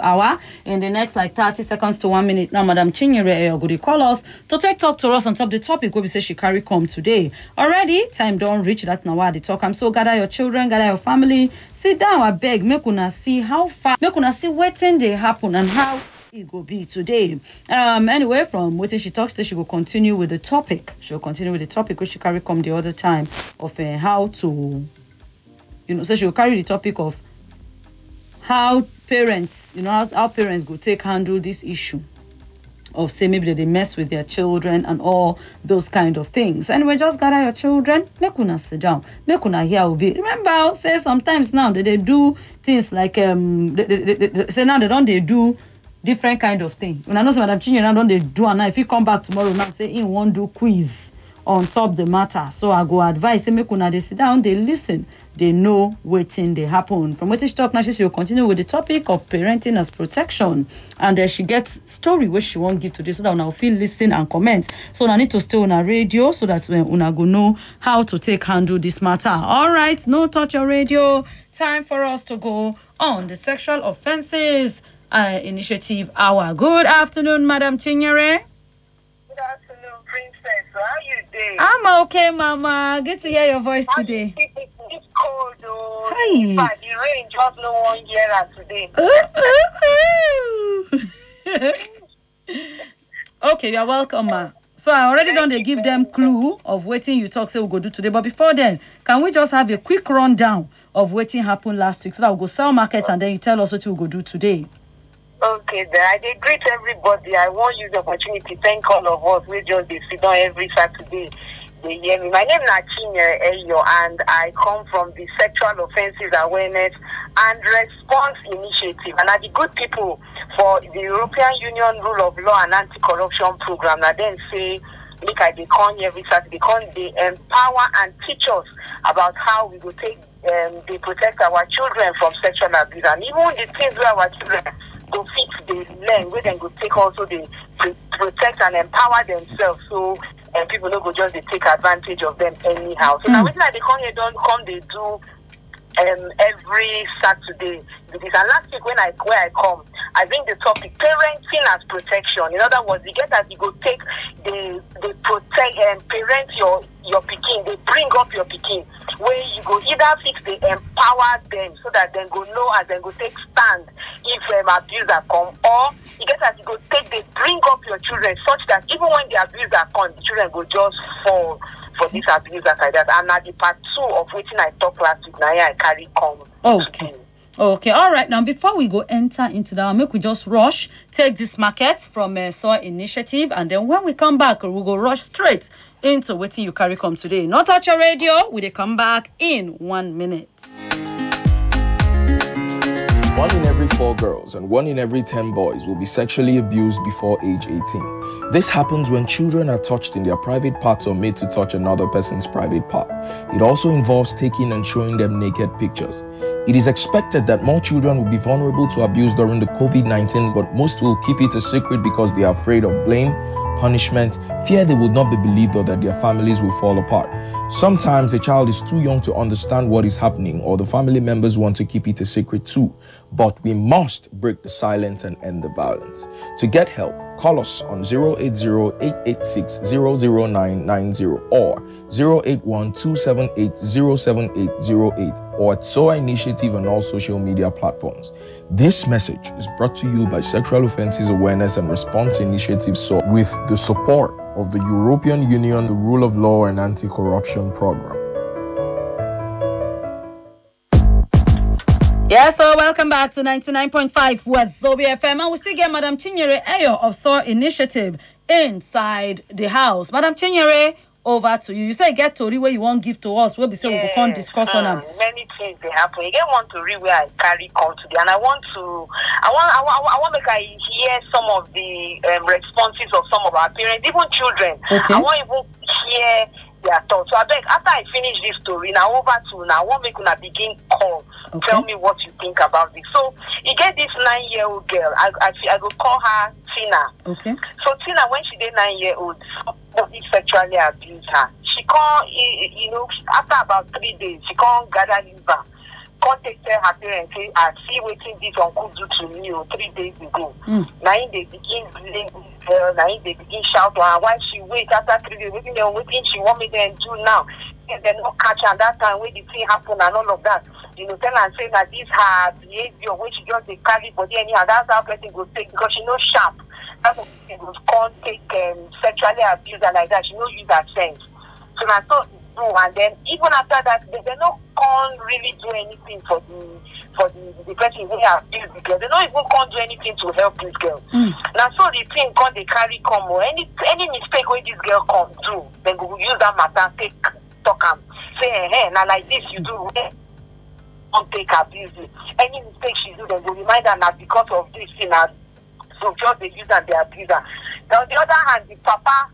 hour. In the next like 30 seconds to one minute. Now madam chinyere oyogudi call us to take talk to us on top the topic wey we say she carry come today. Already time don't reach that i dey talk? Am so gather your children gather your family. Sit down abeg make una see how far make una see wetin they happen and how it go be today. Um anyway from wetin she talks say she will continue with the topic. She'll continue with the topic which she carry come the other time of uh, how to you know so she will carry the topic of how parents you know how, how parents go take handle this issue of say maybe they, they mess with their children and all those kind of things. Anyway just gather your children make una sit down make una hear obi. Remember I'll say sometimes now they, they do things like um they, they, they, they, say now they don dey do different kind of thing. When I know say madam chinyere don dey do and now if you come back tomorrow now say him wan do quiz on top the matter. So i go advise say make una dey sit down they lis ten dey know wetin dey happen from wetin she talk now she go continue with the topic of parenting as protection and uh, she gets story wey she won't give today so that una go fit lis and comment so una need to stay una radio so that uh, una go know how to take handle this matter alright no touch your radio time for us to go on the sexual offences uh, initiative hour good afternoon madam chinyere. Good afternoon, Princess. How are you doing? I'm okay, Mama. Good to hear your voice today. You It's cold, oh. Hi. The rain just no one year today. okay, you're welcome, ma. So I already done they give them clue of waiting you talk say we go do today. But before then, can we just have a quick rundown of waiting happened last week so that we go sell market and then you tell us what we go do today. Okay, then I dey greet everybody. I want use the opportunity thank all of us. We just dey sit down every Saturday. They. My name is Chinyere Eyo, and I come from the Sexual Offences Awareness and Response Initiative. And are the good people for the European Union Rule of Law and Anti-Corruption Program. Now then say, make I dey come here every Saturday, come dey empower and teach us about how we will take um, dey protect our children from sexual abuse and even the things where our children go fit dey learn wey dem go take also pre- protect and empower themselves so um, people no go just dey take advantage of them anyhow so na Mm. wetin i dey come here don come dey do um, every saturday. Be this and last week when i when i come. I bring the topic parenting as protection. In other words e get as you go take the the protect and parent your your pikin. They bring up your pikin where you go either fix dey empower them so that dem go know as dem go take stand if um, abuser come. Or you get as you go take dey bring up your children such that even when the abuser come the children go just fall for this abuser like that and na the part two of wetin i talk last week here i carry come Okay. Okay, all right. Now, before we go enter into that, make we just rush, take this market from uh, SOAR Initiative, and then when we come back, we go rush straight into what you carry come today. Not touch your radio, we dey come back in one minute. One in every four girls and one in every 10 boys will be sexually abused before age 18. This happens when children are touched in their private parts or made to touch another person's private part. It also involves taking and showing them naked pictures. It is expected that more children will be vulnerable to abuse during the COVID 19, but most will keep it a secret because they are afraid of blame, punishment, fear they will not be believed or that their families will fall apart. Sometimes a child is too young to understand what is happening, or the family members want to keep it a secret too. But we must break the silence and end the violence. To get help, call us on 080-886-00990 or 081-278-07808 or at SOAR Initiative on all social media platforms. This message is brought to you by Sexual Offences Awareness and Response Initiative SOAR with the support of the European Union, the Rule of Law and Anti-Corruption Program. Yeah, so welcome back to 99.5 Wazobia FM. And we still get Madam Chinyere Eyo of SOAR Initiative inside the house. Madam Chinyere, over to you. You say get Tori where you won't give to us. We'll be saying we go come discuss on them. um, many things dey happen. You get one to read where I carry come today, and I want to, I want, I want, I want make I hear some of the um, responses of some of our parents, even children. Okay. I want even hear their thoughts. So I beg, after I finish this story, now over to now, I want make una begin call. Okay. Tell me what you think about this. So you get this nine-year-old girl. I, I, I go call her Tina. Okay. So Tina, when she did nine year old, somebody sexually abused her. She can't, you know, after about three days, she can't gather liver come take tell her parents say i see wetin dis uncle do to me three days ago Mm. im dey begin na im dey begin shout to her why she wait after three days wetin dem wetin she wan make dem do now dem no catch am that time wey the thing happen and all of that you know tell am say na this her behaviour wey she just dey carry body anyhow that's how person go take because she no sharp that's why person go come take um, sexually abuse her like that she no use her sense so na so e do and then even after that they, they no come really do anything for the for the the person wey abuse the girl they no even come do anything to help this girl Mm. na so the thing come dey carry come o any any mistake wey this girl come do dem go use that matter take talk am. Say eh na like this you do eh come take abuse you any mistake she do dem go remind her na because of this thing na so just dey use am dey abuse her na on the other hand the papa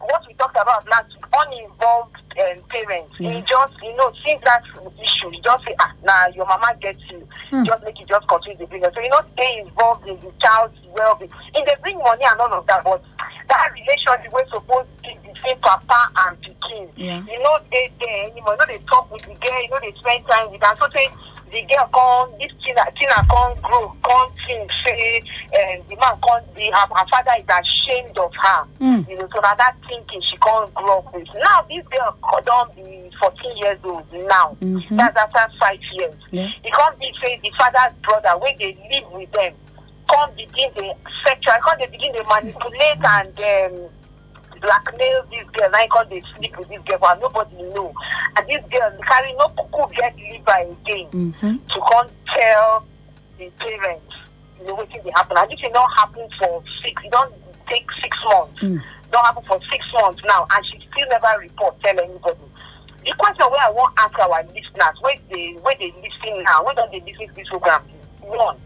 what we talked about last week uninvolved um, parents Yeah. he just you know since that issue he just say ah na your mama gets you Hmm. just make you just continue the business so you no stay involved in the child's well-being e dey bring money and all of that but that relationship wey suppose be between papa and pikin Yeah. you know, they there anymore you know, they talk with the girl you know, they spend time with am so say the girl come this tina tina come grow come think say um, the man come the her, her father is ashamed of her Mm. you know so na that thinking she come grow up with now this girl co- don be fourteen years old now Mhm. that's after five years Yeah. e come be say the father's brother wey dey live with them come begin dey sexual come dey begin dey manipulate and um, blackmail this girl im come dey sleep with this girl but nobody know. And this girl carry no kuku get liver again Mhm. to come tell the parents you know wetin dey happen. And this thing not happen for six Don't take six months. Mm. don happen for six months now and she still never report tell anybody. The question wey i wan ask our lis ten ers wey dey wey dey lis ten now where don dey lis ten to this program one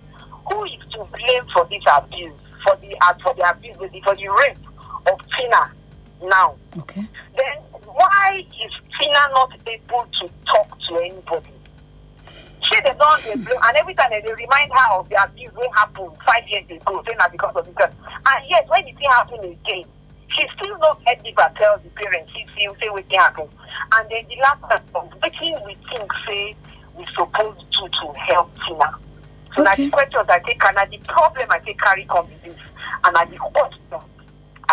who is to blame for this abuse for the uh, for the abuse for the rape of tina now. Okay. then why is tina not able to talk to anybody? She does not blame and every time they remind her of the abuse wey happen five years ago say na because of this and yet when the thing happen again she still not get liver tell the parents she still say wetin happen. And then the last question wetin we think say we suppose do to help tina. So Okay. the questions i take na the problem i take carry come be this and I the question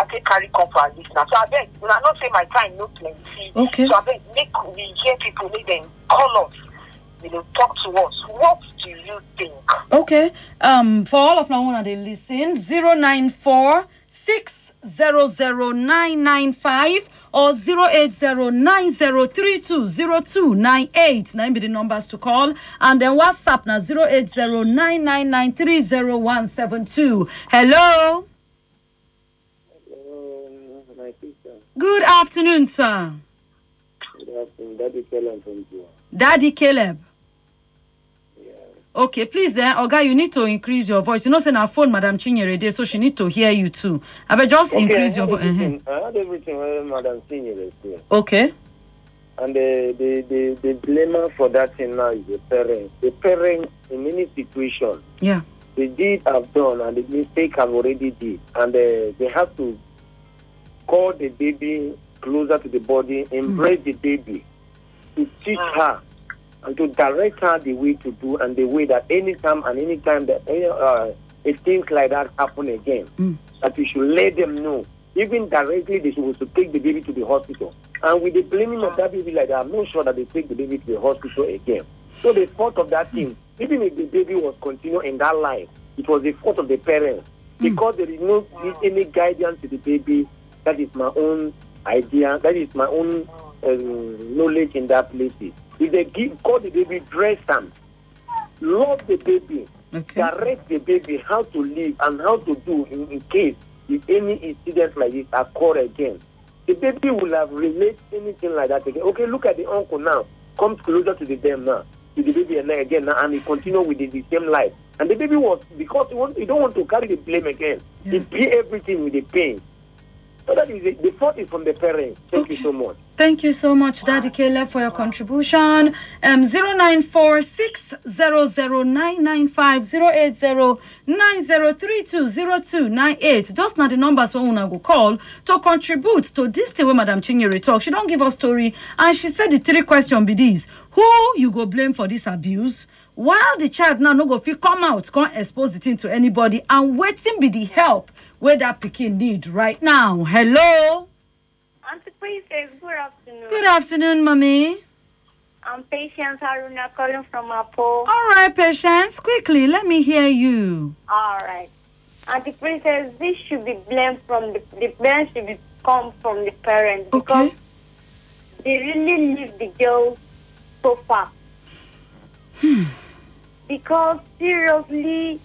i take carry come for our lis ten ers so abeg una know say my time no plenty Okay. so abeg make we hear people make dem call us you know talk to us what do you think. Okay. Um, for all of now, one they listen, 094 600 or 08090320298. Nine be the numbers to call. And then WhatsApp now 08099930172. Hello. Um, my sister, Good afternoon, sir. good afternoon. Daddy Caleb from. Daddy Caleb. Yeah. Okay, please then, Oga, you need to increase your voice. You know, say na phone, Madam Chinyere so she need to hear you too. I bet just increase your voice. everything- I heard everything when Madam say. Okay. And the, the, the, the blamer for that thing now is the parents. The parents, in any situation, Yeah. the deed have done and the mistake have already did. And uh, they have to call the baby closer to the body, embrace the baby, to teach her and to direct her the way to do and the way that anytime and anytime that any, uh, things like that happen again, Mm. that you should let them know. Even directly, they supposed to take the baby to the hospital. And with the blaming of that baby like that, I'm not sure that they take the baby to the hospital again. So the fault of that thing, even if the baby was continuing in that life, it was the fault of the parents. Because there is no any guidance to the baby, that is my own idea, that is my own um, knowledge in that place. If they give, call the baby, dress them, love the baby, Okay. direct the baby how to live and how to do in, in case if any incident like this occur again. The baby will have relate anything like that again. Okay, look at the uncle now. Come closer to the them now. To the baby and again now, and he continue with the, the same life. And the baby was because he, want, he don't want to carry the blame again. He Yeah. pay everything with the pain. So that is it. The fault is from the parents. Thank you so much. Thank you so much, Daddy Caleb, for your contribution. Um, 0946-00995-080-9032-0298. Those are the numbers we una go call to contribute to this thing where Madam Chinyere talk. She don't give us story, and she said the three question be these. Who you go blame for this abuse? While the child now no go fit come out, can't expose the thing to anybody, and waiting be the help where that pikin need right now. Hello? Auntie Princess, good afternoon. Good afternoon, mommy. I'm Patience Haruna calling from Apo. All right, patience. Quickly, let me hear you. All right. Auntie Princess, this should be blamed from the, the blame should be come from the parents because Okay. they really leave the girl so far. Hmm. because seriously,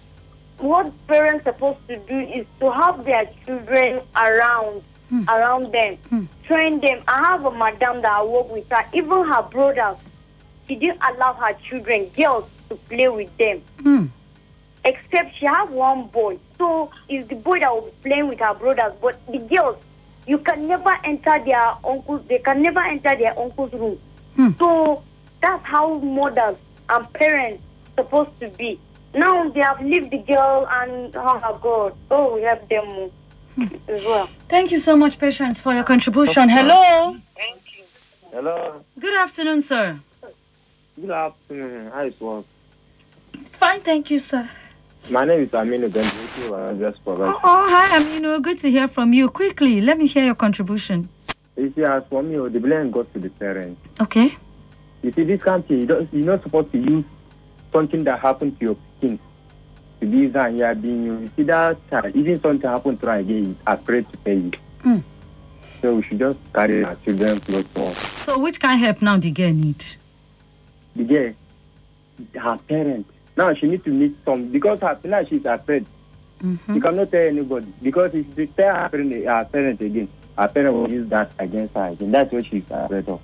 what parents supposed to do is to have their children around, around them, train them. I have a madam that I work with her, even her brothers. She didn't allow her children, girls, to play with them Hmm. except she have one boy. So it's the boy that will be playing with her brothers. But the girls, you can never enter their uncles. They can never enter their uncle's room. Hmm. So that's how mothers and parents supposed to be. Now they have left the girl and oh my God, oh we have them hmm. as well. Thank you so much, patience, for your contribution. Hello. Thank you. Hello. Good afternoon, sir. Good afternoon. How is work? Fine, thank you, sir. My name is Aminu Benjiki. I just provide. Oh, oh hi, Aminu. Good to hear from you. Quickly, let me hear your contribution. You see, as for me, oh, the blame goes to the parents. Okay. You see, this country, you don't, you're not supposed to use something that happened to your skin to be that you are being you. See, that child, even something happened to her again, he's afraid to tell you. Mm. So we should just carry our children close to us. So, which kind of help now the girl need? The girl, her parents, now she needs to meet some, because her, now she's afraid. Mm-hmm. You cannot tell anybody because if you tell her parent, her parent again, her parent will use that against her again. That's what she's afraid of.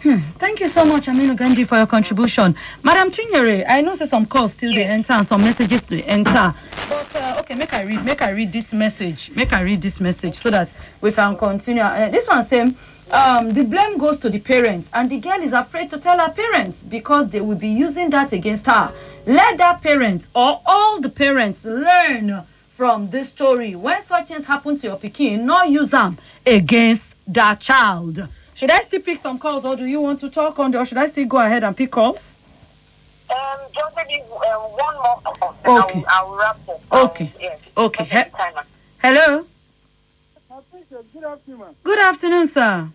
Thank you so much, Aminu Gandhi, for your contribution. Madam Chinyere, I know some calls still they enter and some messages they enter. But uh, okay, make I read, make I read this message. Make I read this message so that we can continue. Uh, this one saying, um, the blame goes to the parents, and the girl is afraid to tell her parents because they will be using that against her. Let that parent or all the parents learn from this story. When such things happen to your pikin, not use them against that child. Should I still pick some calls, or do you want to talk on, the, or should I still go ahead and pick calls? Um, just maybe um, one more call, Okay. I'll, I'll wrap up. Okay. Um, yes. Okay. Okay, He- Hello. Good afternoon. Good afternoon, sir.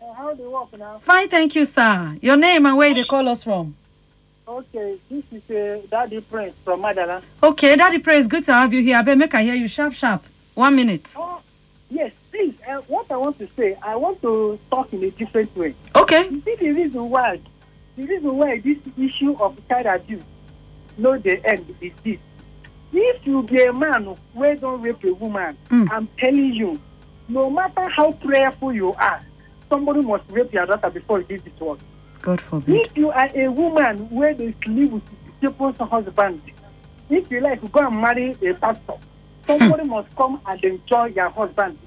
Uh, how do you work now? Fine, thank you, sir. Your name and where they call us from? Okay, this is uh, Daddy Prince from Madalla. Okay, Daddy Prince, good to have you here. I bet make I hear you sharp, sharp. One minute. Oh, yes, please. Uh, what I want to say, I want to talk in a different way. Okay. You see the reason why, the reason why this issue of child abuse no the end is this. If you be a man wey don rape a woman, Mm. I'm telling you, no matter how prayerful you are, somebody must rape your daughter before you leave this world. God forbid. if you are a woman wey dey sleep with people's husband if you like go and marry a pastor somebody must come and enjoy your husband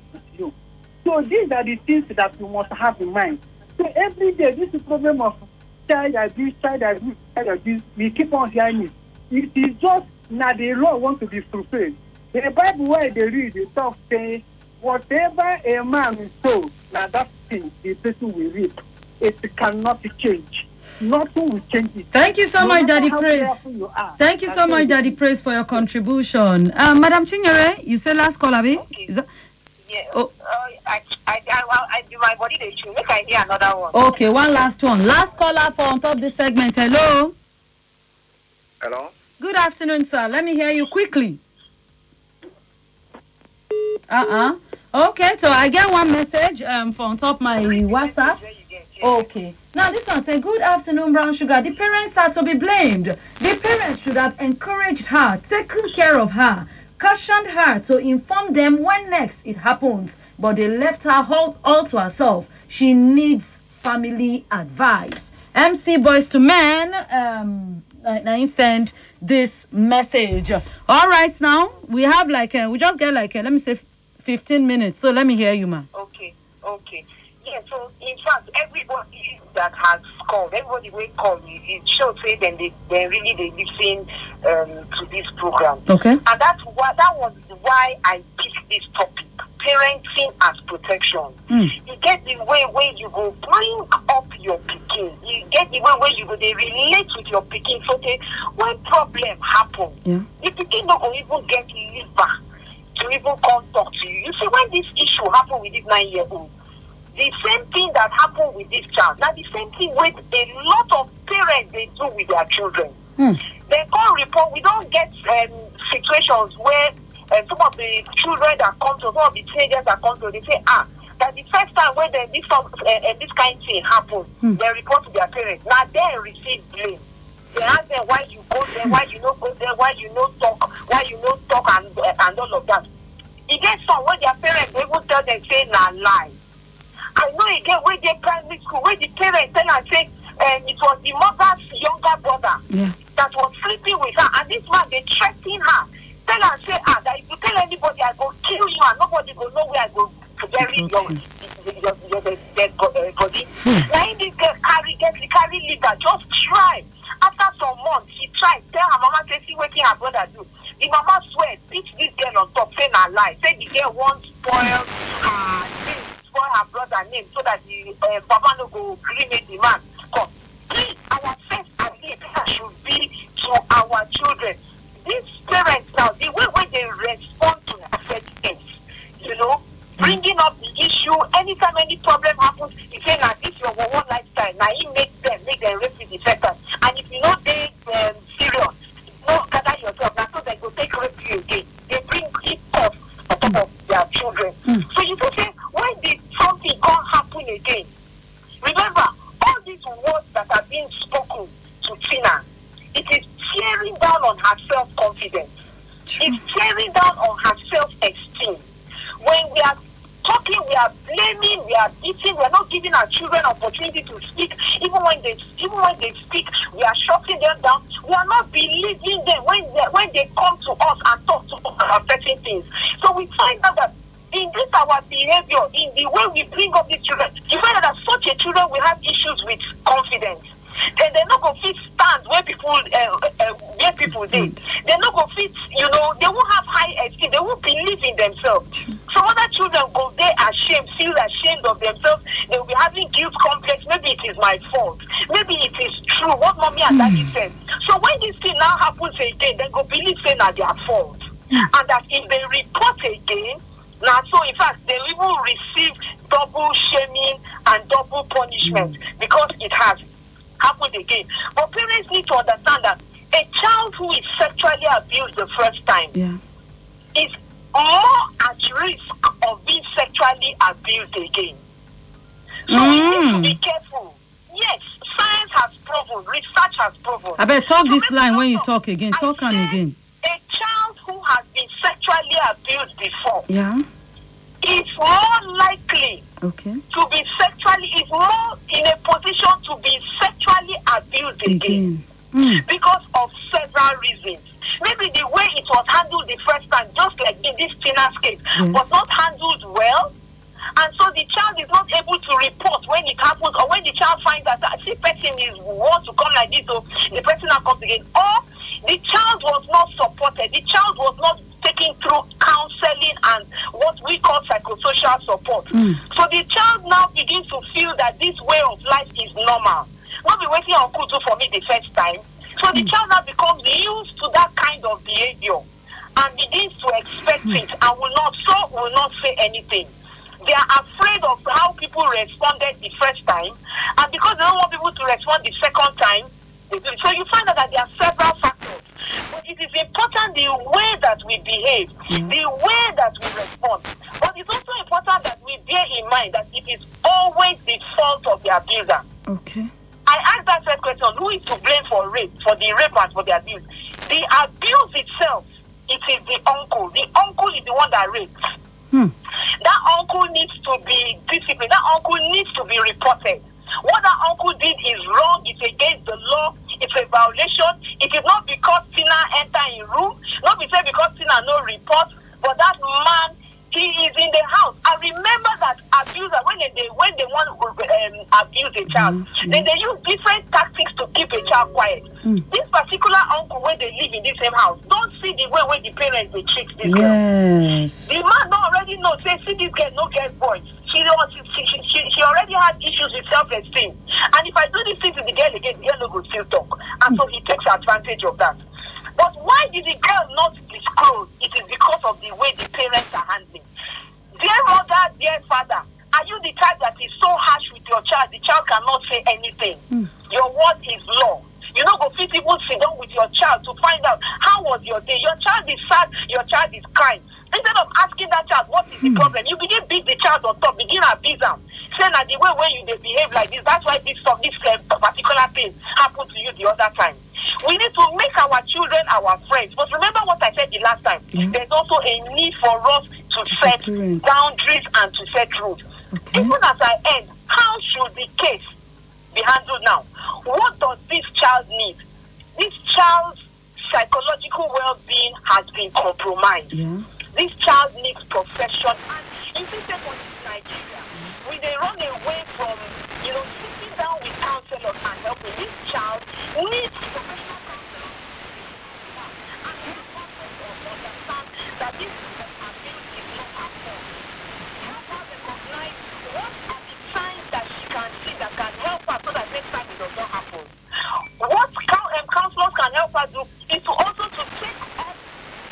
so these are the things that you must have in mind so every day this is problem of child abuse child abuse child abuse we keep on hearing it it is just na the law want to be fulfilled the bible wey i dey read dey talk say whatever a man sow na that thing the person will reap it cannot change nothing will change it. Thank you so No much, Daddy how Praise. you are, Thank you so much, Daddy Praise, for your contribution. Um, Madam Chinyere, you say last call, Abi? Is that, Yeah. Oh. Uh, I, I, I, I, I my body the issue. Make I hear another one. okay, one last one. Last caller for on top this segment. Hello. Hello? Good afternoon, sir. Let me hear you quickly. Uh-uh. Okay, so I get one message um from top my WhatsApp. Where you get, yeah. Okay. Now this one say, Good afternoon, Brown Sugar. The parents are to be blamed. The parents should have encouraged her, taken care of her, cautioned her to inform them when next it happens. But they left her all, all to herself. She needs family advice. MC Boys to Men, um, I send this message. All right, now we have like uh, we just get like uh, let me say 15 minutes. So let me hear you, ma. Okay, okay. Yeah, so in fact, everybody that has called, everybody will call, it, it shows say then they, they really they listen um, to this program. Okay. And that's why that was why I picked this topic, parenting as protection. Mm. You get the way where you go bring up your picking. You get the way where you go they relate with your picking. So they, when problem happen, Yeah. the picking not go even get liver to even come talk to you. You see, when this issue happened with this nine year old, the same thing that happened with this child, now the same thing with a lot of parents they do with their children. They call report. We don't get um, situations where uh, some of the children that come to, some of the teenagers that come to, they say, ah, that the first time when they, this, uh, uh, this kind of thing happen, Hmm. they report to their parents. Now they receive blame. They ask them why you go there, why you no go there, why you no talk, why you no talk, and uh, and all of that. E get some when their parents dey even tell them say na lie. I know again wey dey primary school wey the parents tell am say um, it was the mother's younger brother Yeah. that was sleeping with her and this man they threa ten her. Tell am say ah that if you tell anybody I go kill you and nobody go know where I go bury your your your your dead uh, body. Na him this girl carry get the carry liver just try. After some months she try tell her mama say see wetin her brother do. The mama swear beat this girl on top say na lie. Say the girl wan spoil her spoil her brother name so that the uh, papa no go gree make the man. Come please our first idea should be to our children. These parents now the way wey they respond to affections you know bringing up the issue anytime any problem happens you say na this your one lifestyle na him make them make them rape you the first time and if you no dey um, serious no gather yourself na so dem go take rape you again dey bring it off on top of their children so you see say when the something come happen again remember all these words that are being spoken to tina it is tearing down on her self confidence it's tearing down on her self esteem when we are talking we are blaming we are beating we are not giving our children opportunity to speak even when they even when they speak we are shutting them down we are not believing them when they when they come to us and talk to us about certain things so we find out that in this our behavior in the way we bring up these children you find out that such a children will have issues with confidence then they no go fit stand where people uh, uh, where people dey they no go fit you know they won't have high esteem they won't believe in themselves some other children go dey ashamed feel ashamed of themselves they will be having guilt complex maybe it is my fault maybe it is true what mommy and daddy hmm. said so when this thing now happens again they go believe say na their fault hmm. and that if they report again na so in fact they will receive double shaming and double punishment hmm. because it has happened again but parents need to understand that a child who is sexually abused the first time Yeah. is more at risk of being sexually abused again. So we need to Mm. be careful. Yes, science has proven, research has proven. I better talk So this line when you talk again. I Talk said again. A child who has been sexually abused before Yeah. is more likely Okay. to be sexually, is more in a position to be sexually abused again. Again. Mm. because of several reasons. Maybe the way it was handled the first time, just like in this Tina's case, Yes. was not handled well. And so the child is not able to report when it happens or when the child finds that see person is want to come like this, so the person now comes again. Or the child was not supported. The child was not taken through counseling and what we call psychosocial support. Hmm. So the child now begins to feel that this way of life is normal. Not be waiting uncle do for me the first time. So the hmm. child now becomes used to that kind of behavior and begins to expect it and will not so will not say anything. They are afraid of how people responded the first time, and because they don't want people to respond the second time, they do it. So you find out that there are several factors. But it is important the way that we behave, mm-hmm. the way that we respond. But it's also important that we bear in mind that it is always the fault of the abuser. Okay. I asked that first question, who is to blame for rape, for the rape and for the abuse? The abuse itself, it is the uncle. The uncle is the one that raped. Hmm. That uncle needs to be disciplined. That uncle needs to be reported. What that uncle did is wrong. It's against the law. It's a violation. It is not because Tina enter in room. Not because Tina no report. But that man, he is in the house. I remember that abuser when they, they when they want to um, abuse a child, then they use different tactics keep a child quiet. Hmm. This particular uncle where they live in this same house, don't see the way where the parents they treat this girl. Yes. The man don't already know. Say, see this girl, no get boy. She, was, she, she, she, she already had issues with self-esteem. And if I do this thing to the girl again, the girl no go still talk. And so he takes advantage of that. But why did the girl not disclose? It is because of the way the parents are handling. Dear mother, dear father, are you the type that is so harsh with your child? The child cannot say anything. Hmm. Your word is law. You know, go fit even sit down with your child to find out how was your day. Your child is sad, your child is crying. Instead of asking that child what is the hmm. problem, you begin beat the child on top, begin abuse am. Say na the way when you dey behave like this, that's why this stuff, this uh, particular thing happened to you the other time. We need to make our children our friends. But remember what I said the last time. Hmm. There's also a need for us to set boundaries and to set rules. Even as I end, how should the case be handled now? What does this child need? This child's psychological well-being has been compromised. Yeah. This child needs profession. And say for Nigeria, we they run away from, you know, sitting down with counselors and helping this child needs professional counselors. And we want us to understand that this abuse is not her fault. Help her recognize what are the signs that she can see that can help her so that next time it does not happen. What coun- um, counselors can help her do is to also to take up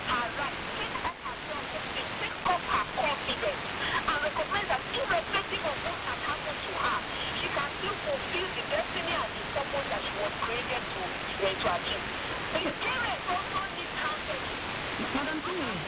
her right, take up her take up her confidence, and recognize that irrespective of what has happened to her, she can still fulfill the destiny and the purpose that she was created to, uh, to achieve. The parents also need counseling. Madam Chinyere,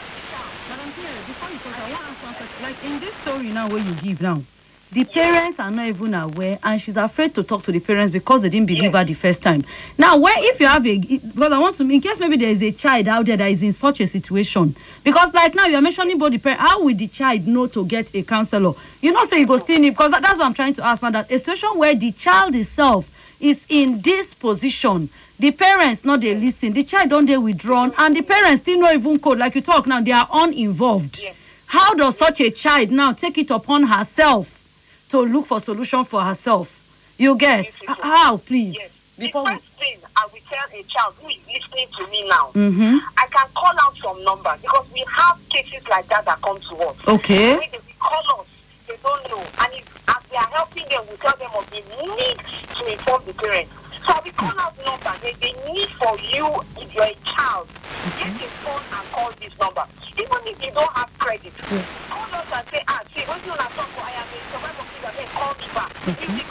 Madam Chinyere, before you talk, I want to ask one question. Like in this story now where you give now, the parents are not even aware and she's afraid to talk to the parents because they didn't believe her the first time. Now, where if you have a, because I want to, in case maybe there is a child out there that is in such a situation, because like now you are mentioning both the parent, how will the child know to get a counselor? You know, say you go still need, because that- that's what I'm trying to ask now, that a situation where the child itself is in this position, the parents not they listen, the child don't they withdrawn, and the parents still not even code, like you talk now, they are uninvolved. Yes. How does such a child now take it upon herself to look for solution for herself? You get Beautiful. How, please? Yes. Before the we, first thing I will tell a child who is listening to me now, mm-hmm. I can call out some numbers because we have cases like that that come to us. Okay. When they call us, they don't know. And if, as we are helping them, we tell them of the need to inform the parents. So I will call out numbers. There's a need for you, if you're a child, get a phone and call this number. Even if you don't have credit, call us and say, ah, Mm-hmm.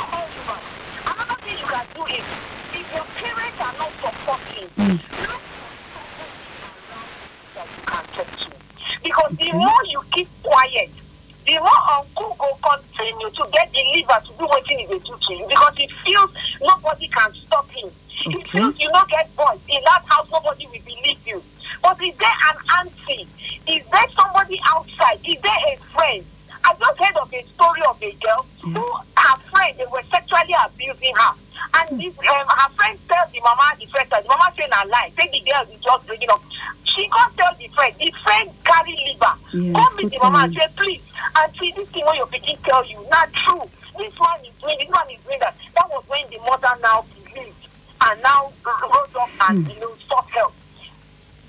Yes, Come meet the mama and totally. say, please, auntie, this thing what your pikin tell you, not true. This one is doing, this one is doing that. That was when the mother now believed and now rose up and you know sought help.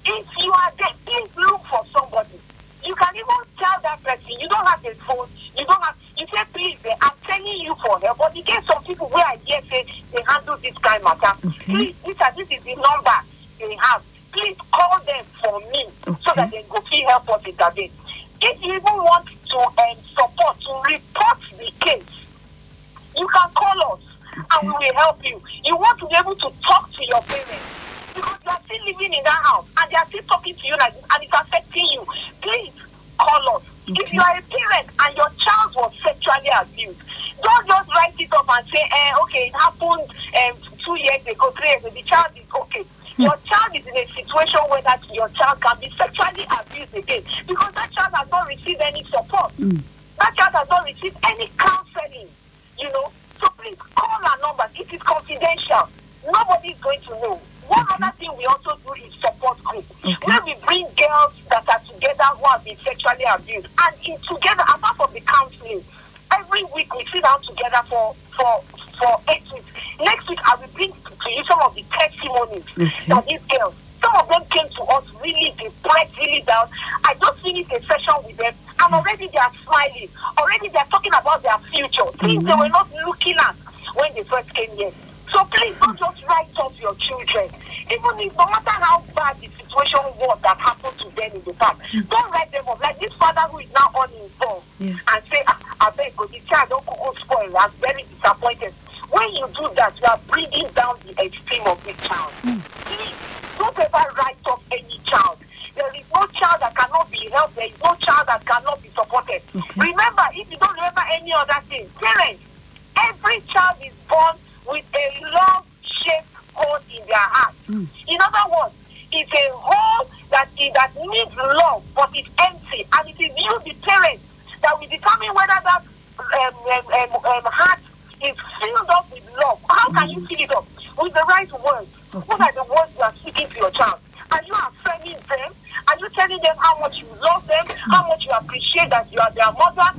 If you are there, please look for somebody. You can even tell that person you don't have a phone, you don't have you say please eh, I'm telling you for help. But you get some people where I hear say they handle this kind of matter. Okay. Please, this, this is the number they have. Please call them for me so Okay. that they go feel help us intervene. If you even want to um, support, to report the case, you can call us and we will help you. You want to be able to talk to your parents because you are still living in that house and they are still talking to you like this and it's affecting you. Please call us. If you are a parent and your child was sexually abused, don't just write it up and say, eh, okay, it happened um, two years ago, three years ago, the child is okay. Your child is in a situation where that your child can be sexually abused again because that child has not received any support. That child has not received any counseling, you know. So please call our numbers. It is confidential. Nobody is going to know. One other thing we also do is support group. Where we bring girls that are together together who have been sexually abused. And in together, apart from the counseling, every week we sit down together for for for eight weeks. Next week I will bring to you some of the testimonies that these girls. Some of them came to us really depressed, really down. I just finished a session with them, and already they are smiling. Already they are talking about their future, things they mm-hmm. were not looking at when they first came here. So please don't just write off your children. Even if no matter how bad the situation was that happened to them in the past, don't write them off. Like this father who is now uninvolved Yes. and say, ah, I beg God, the child don't go spoil. I'm very disappointed. When you do that, you are bringing down the esteem of the child. Please, don't ever write off any child. There is no child that cannot be helped. There is no child that cannot be supported. Remember, if you don't remember any other thing, parents, every child is born with a love-shaped hole in their heart. In other words, it's a hole that is, that needs love, but it's empty, and it is you, the parents, that will determine whether that um, um, um, um, heart is filled up with love. How can you fill it up? With the right words. What are the words you are speaking to your child? Are you affirming them? Are you telling them how much you love them? How much you appreciate that you are their mother?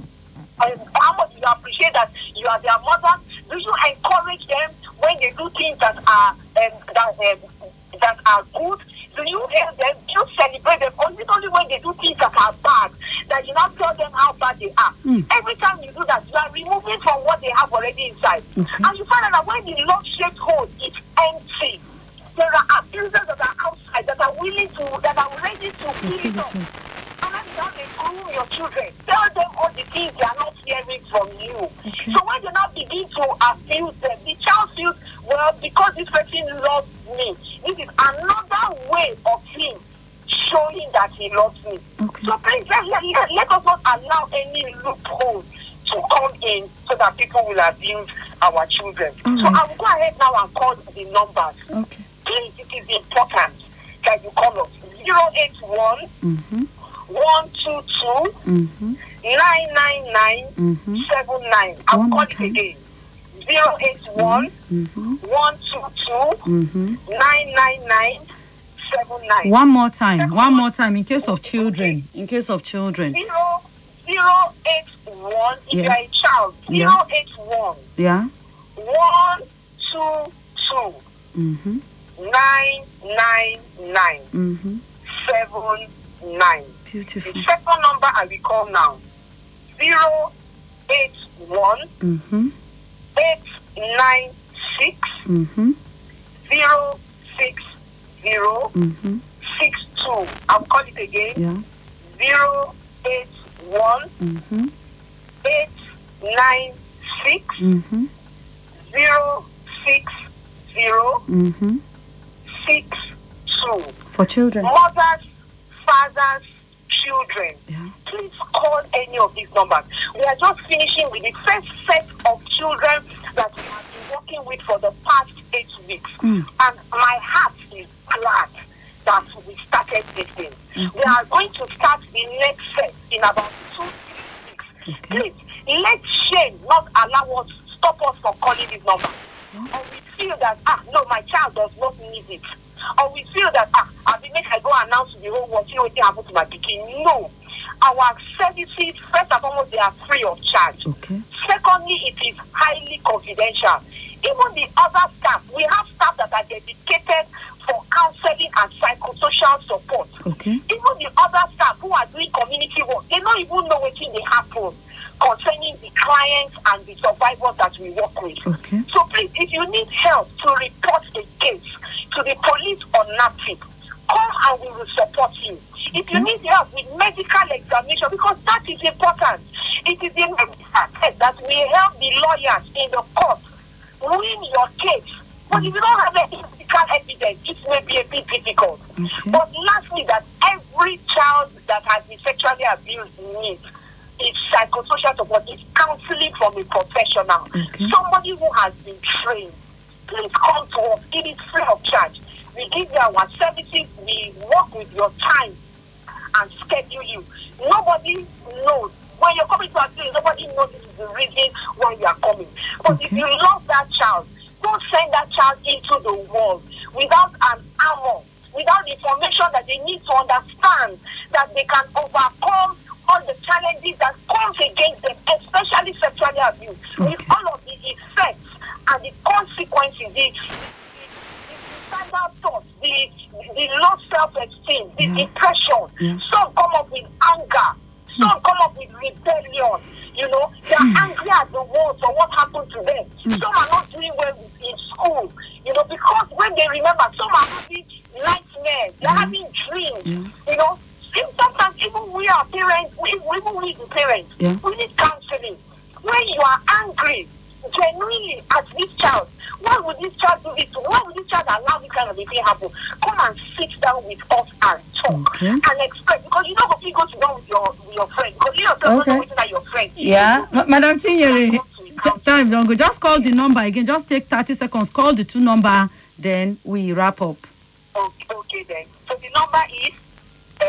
And how much you appreciate that you are their mother? Do you encourage them when they do things that are um, that um, that are good? Do you help them? Do you celebrate them? It only when they do things that are bad that you now tell them how bad they are? Every time you do that, you are removing from what they have already inside. And you find out that when the love shaped hole is empty, there are abusers that are outside that are willing to, that are ready to fill it up. That's how your children. Tell them all the things they are not hearing from you. So when you now begin to abuse them, the child feels, well, because this person loves me. This is another way of him showing that he loves me. So please, let, let, let, let us not allow any loophole to come in so that people will abuse our children. So I will go ahead now and call the numbers. Okay. Please, it is important that you call us 081 Mm-hmm. 122 Mm-hmm. 999 Mm-hmm. 79. I'll call it again 081 Mm-hmm. 122. 999 79. One more time. One more time in case of children. In case of children. Zero, zero, eight, one. If Yeah. you are a child, Yeah. zero, eight, one, Yeah. one, two, two, Mm-hmm. nine, nine, nine, Mm-hmm. seven, nine. Beautiful. The second number I will call now, zero, eight, one, Mm-hmm. eight, nine, six, Mm-hmm. zero, six, zero, Mm-hmm. six, two. I'll call it again, Yeah. zero, eight, one, Mm-hmm. eight, nine, six, Mm-hmm. zero, six, zero, Mm-hmm. six, two. For children. Mothers, fathers, children. Yeah. Please call any of these numbers. We are just finishing with the first set of children that we have been working with for the past eight weeks. Mm. And my heart is glad that we started this thing. We are going to start the next set in about two, three weeks. Okay. Please, let shame not allow us, stop us from calling this number. Or we feel that, ah, no, my child does not need it. Or we feel that, ah, I will make I go announce to the whole world, see what happened to my pikin. No. Our services, first and foremost, they are free of charge. Okay. Secondly, it is highly confidential. Even the other staff, we have staff that are dedicated for counseling and psychosocial support. Okay. Even the other staff who are doing community work, they don't even know what they happen concerning the clients and the survivors that we work with. Okay. So please, if you need help to report a case to the police or NAPTIP, come and we will support you. If you need help with medical examination, because that is important, it is test that we help the lawyers in the court win your case. But if you don't have any medical evidence, it may be a bit difficult. Okay. But lastly, that every child that has been sexually abused needs is psychosocial support, is counseling from a professional, Okay. somebody who has been trained. Please come to us. It is free of charge. We give you our services. We work with your time and schedule you. Nobody knows. When you're coming to our clinic, nobody knows this is the reason why you are coming. But if you love that child, don't send that child into the world without an armor without the information that they need to understand that they can overcome all the challenges that comes against them, especially sexual abuse, with all of the effects and the consequences, the, suicidal thoughts, the, the low self-esteem, the depression. Some come up with anger. Some hmm. come up with rebellion. You know, they are hmm. angry at the world for what happened to them. Hmm. Some are not doing well in school. You know, because when they remember, some are having nightmares. They're having dreams. You know, sometimes even we are parents, we, even we the parents, Yeah. we need counseling. When you are angry, genuinely at this child, why would this child do this? Why would this child allow this kind of a thing happen? Come and sit down with us and talk Okay. and express because you know if you go to down with your with your friend because you don't Okay. know that your friend. Yeah, Ma- Madam Chinyere, time don't go. Just call the number again. Just take 30 seconds. Call the two number, then we wrap up. Okay, okay then. So the number is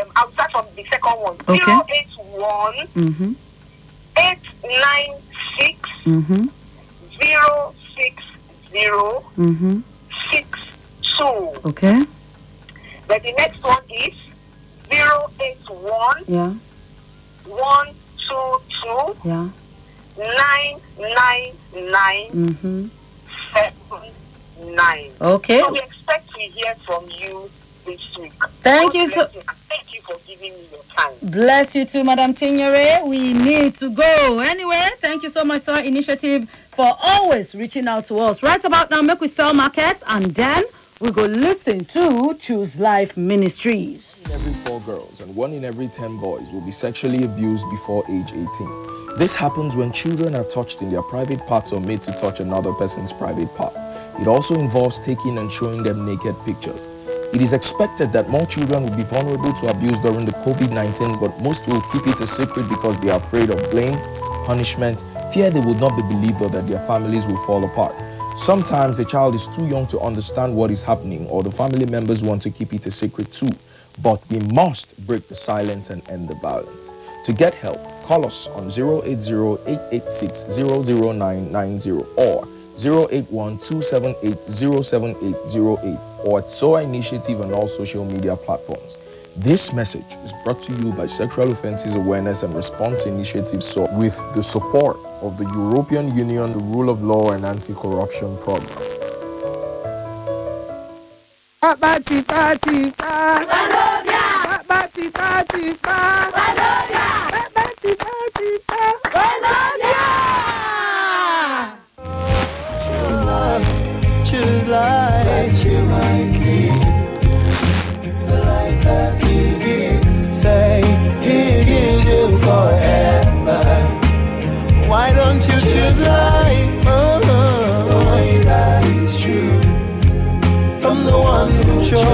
um, I'll start from the second one. Okay. Zero eight one Mm-hmm. eight nine six Mm-hmm. zero six zero Mm-hmm. six. Okay. Then the next one is zero eight one Yeah. one two two Yeah. nine nine nine Mm-hmm. seven nine. Okay. So we expect to hear from you this week. Thank God you so- bless Thank you for giving me your time. Bless you too, Madam Chinyere. We need to go. Anyway, thank you so much, SOAR. Initiative for always reaching out to us. Right about now, make we sell market and then we go listen to Choose Life Ministries. every four girls and one in every 10 boys will be sexually abused before age 18. This happens when children are touched in their private parts or made to touch another person's private part. It also involves taking and showing them naked pictures. It is expected that more children will be vulnerable to abuse during the COVID 19, but most will keep it a secret because they are afraid of blame, punishment, fear they will not be believed or that their families will fall apart. Sometimes a child is too young to understand what is happening, or the family members want to keep it a secret too. But we must break the silence and end the violence. To get help, call us on 080-886-00990 or 081-278-07808 or at SOAR Initiative on all social media platforms. This message is brought to you by Sexual Offences Awareness and Response Initiative SOAR with the support of the European Union, the Rule of Law and Anti-Corruption Program. Bàtì bàtì bá. Wàlóbíà. Bàtì bàtì bá. Wàlóbíà.